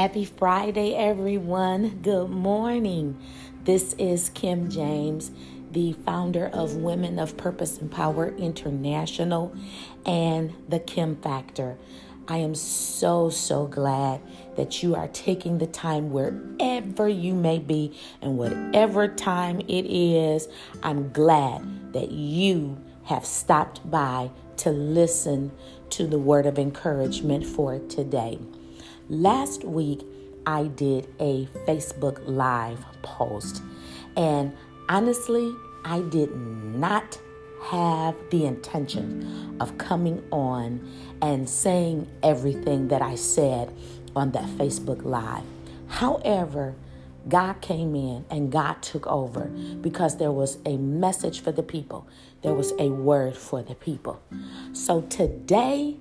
Happy Friday, everyone. Good morning. This is Kim James, the founder of Women of Purpose and Power International and the Kim Factor. I am so, so glad that you are taking the time wherever you may be and whatever time it is. I'm glad that you have stopped by to listen to the word of encouragement for today. Last week, I did a Facebook Live post, and honestly, I did not have the intention of coming on and saying everything that I said on that Facebook Live. However, God came in and God took over because there was a message for the people. There was a word for the people. So today,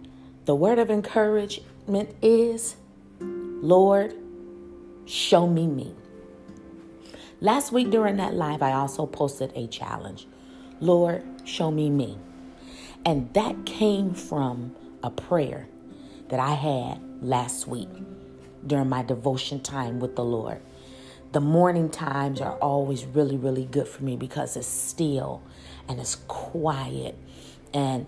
the word of encouragement is Lord, show me me. Last week during that live, I also posted a challenge Lord, show me me. And that came from a prayer that I had last week during my devotion time with the Lord. The morning times are always really, really good for me because it's still and it's quiet and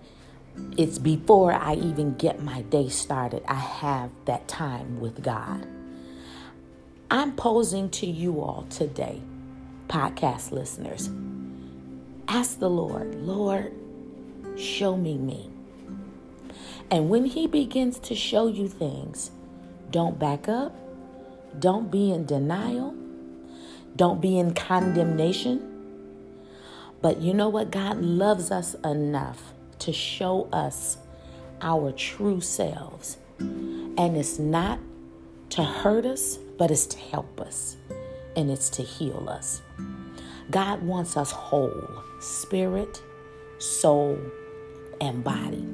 it's before I even get my day started. I have that time with God. I'm posing to you all today, podcast listeners. Ask the Lord, Lord, show me me. And when He begins to show you things, don't back up, don't be in denial, don't be in condemnation. But you know what? God loves us enough to show us our true selves. And it's not to hurt us, but it's to help us and it's to heal us. God wants us whole spirit, soul, and body.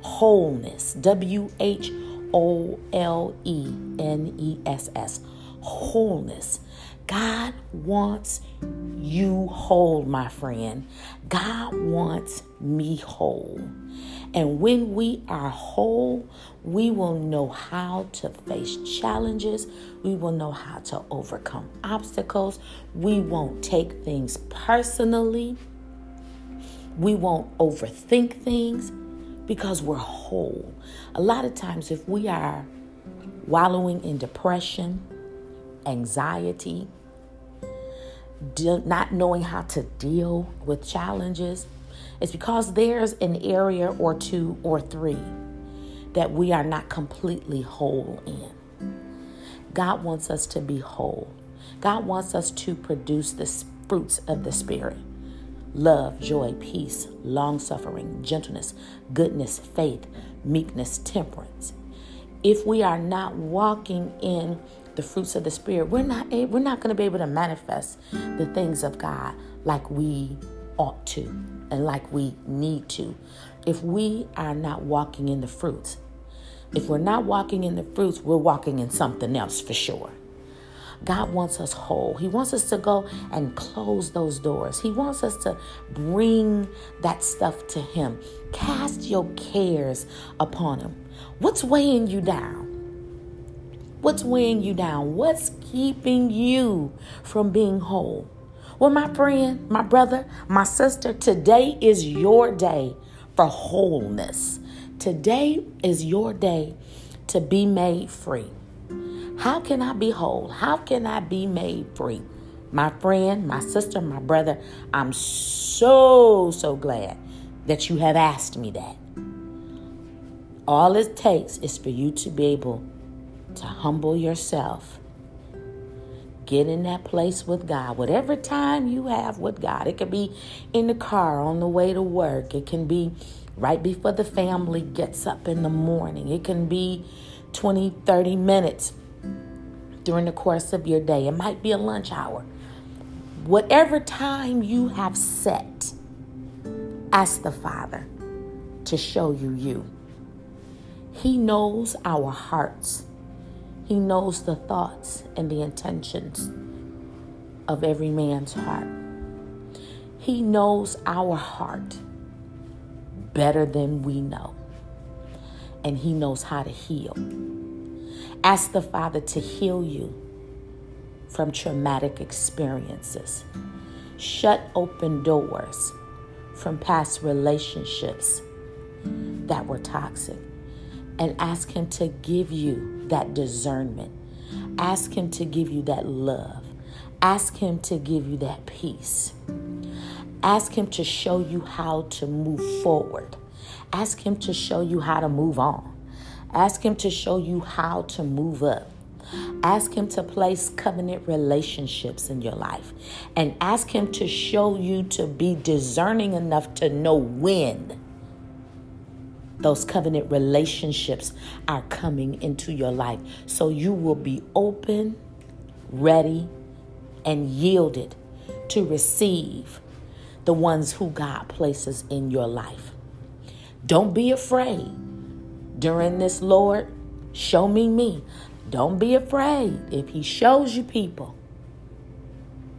Wholeness, W H O L E N E S S. Wholeness. God wants you whole, my friend. God wants me whole. And when we are whole, we will know how to face challenges. We will know how to overcome obstacles. We won't take things personally. We won't overthink things because we're whole. A lot of times, if we are wallowing in depression, anxiety, not knowing how to deal with challenges, it's because there's an area or two or three that we are not completely whole in. God wants us to be whole. God wants us to produce the fruits of the Spirit love, joy, peace, long suffering, gentleness, goodness, faith, meekness, temperance. If we are not walking in the fruits of the spirit, we're not able, we're not going to be able to manifest the things of God like we ought to and like we need to. If we are not walking in the fruits, if we're not walking in the fruits, we're walking in something else for sure. God wants us whole. He wants us to go and close those doors. He wants us to bring that stuff to Him. Cast your cares upon Him. What's weighing you down? What's weighing you down? What's keeping you from being whole? Well, my friend, my brother, my sister, today is your day for wholeness. Today is your day to be made free. How can I be whole? How can I be made free? My friend, my sister, my brother, I'm so, so glad that you have asked me that. All it takes is for you to be able to humble yourself. Get in that place with God. Whatever time you have with God, it could be in the car on the way to work, it can be right before the family gets up in the morning, it can be 20, 30 minutes during the course of your day, it might be a lunch hour. Whatever time you have set, ask the Father to show you you. He knows our hearts. He knows the thoughts and the intentions of every man's heart. He knows our heart better than we know. And He knows how to heal. Ask the Father to heal you from traumatic experiences. Shut open doors from past relationships that were toxic. And ask Him to give you that discernment. Ask Him to give you that love. Ask Him to give you that peace. Ask Him to show you how to move forward. Ask Him to show you how to move on. Ask Him to show you how to move up. Ask Him to place covenant relationships in your life. And ask Him to show you to be discerning enough to know when those covenant relationships are coming into your life. So you will be open, ready, and yielded to receive the ones who God places in your life. Don't be afraid during this, Lord. Show me me. Don't be afraid if He shows you people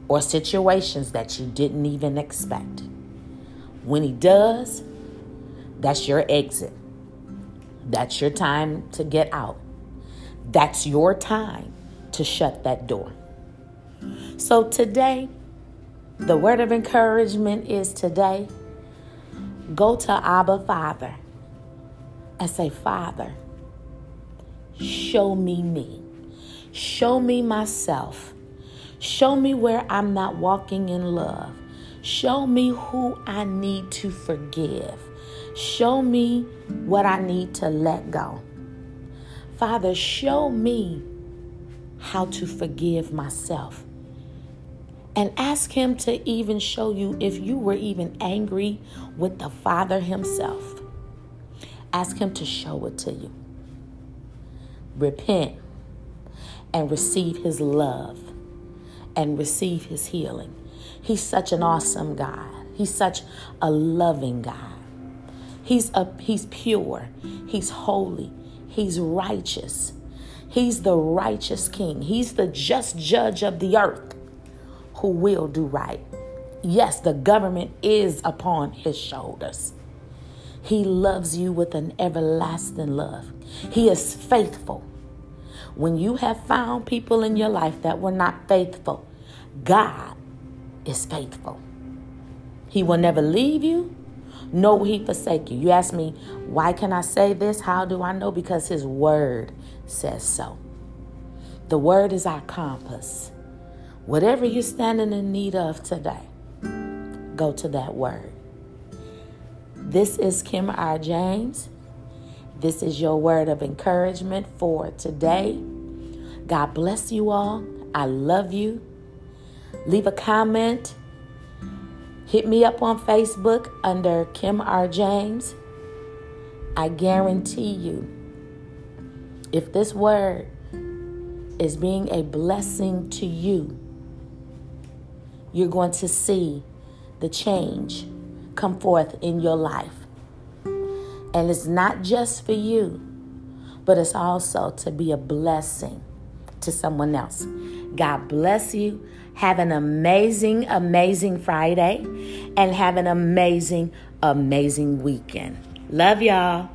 or situations that you didn't even expect. When He does, that's your exit. That's your time to get out. That's your time to shut that door. So today, the word of encouragement is today go to Abba Father and say, Father, show me me. Show me myself. Show me where I'm not walking in love. Show me who I need to forgive. Show me what I need to let go. Father, show me how to forgive myself and ask Him to even show you if you were even angry with the Father Himself. Ask Him to show it to you. Repent and receive His love and receive His healing. He's such an awesome God, He's such a loving God. He's, a, he's pure, He's holy, He's righteous. He's the righteous King, He's the just judge of the earth who will do right. Yes, the government is upon his shoulders. He loves you with an everlasting love. He is faithful. When you have found people in your life that were not faithful, God is faithful. He will never leave you, will he forsake you. You ask me, why can I say this? How do I know? Because his word says so. The word is our compass. Whatever you're standing in need of today, go to that word. This is Kim R. James. This is your word of encouragement for today. God bless you all. I love you. Leave a comment. Hit me up on Facebook under Kim R. James. I guarantee you, if this word is being a blessing to you, you're going to see the change come forth in your life. And it's not just for you, but it's also to be a blessing to someone else. God bless you. Have an amazing, amazing Friday and have an amazing, amazing weekend. Love y'all.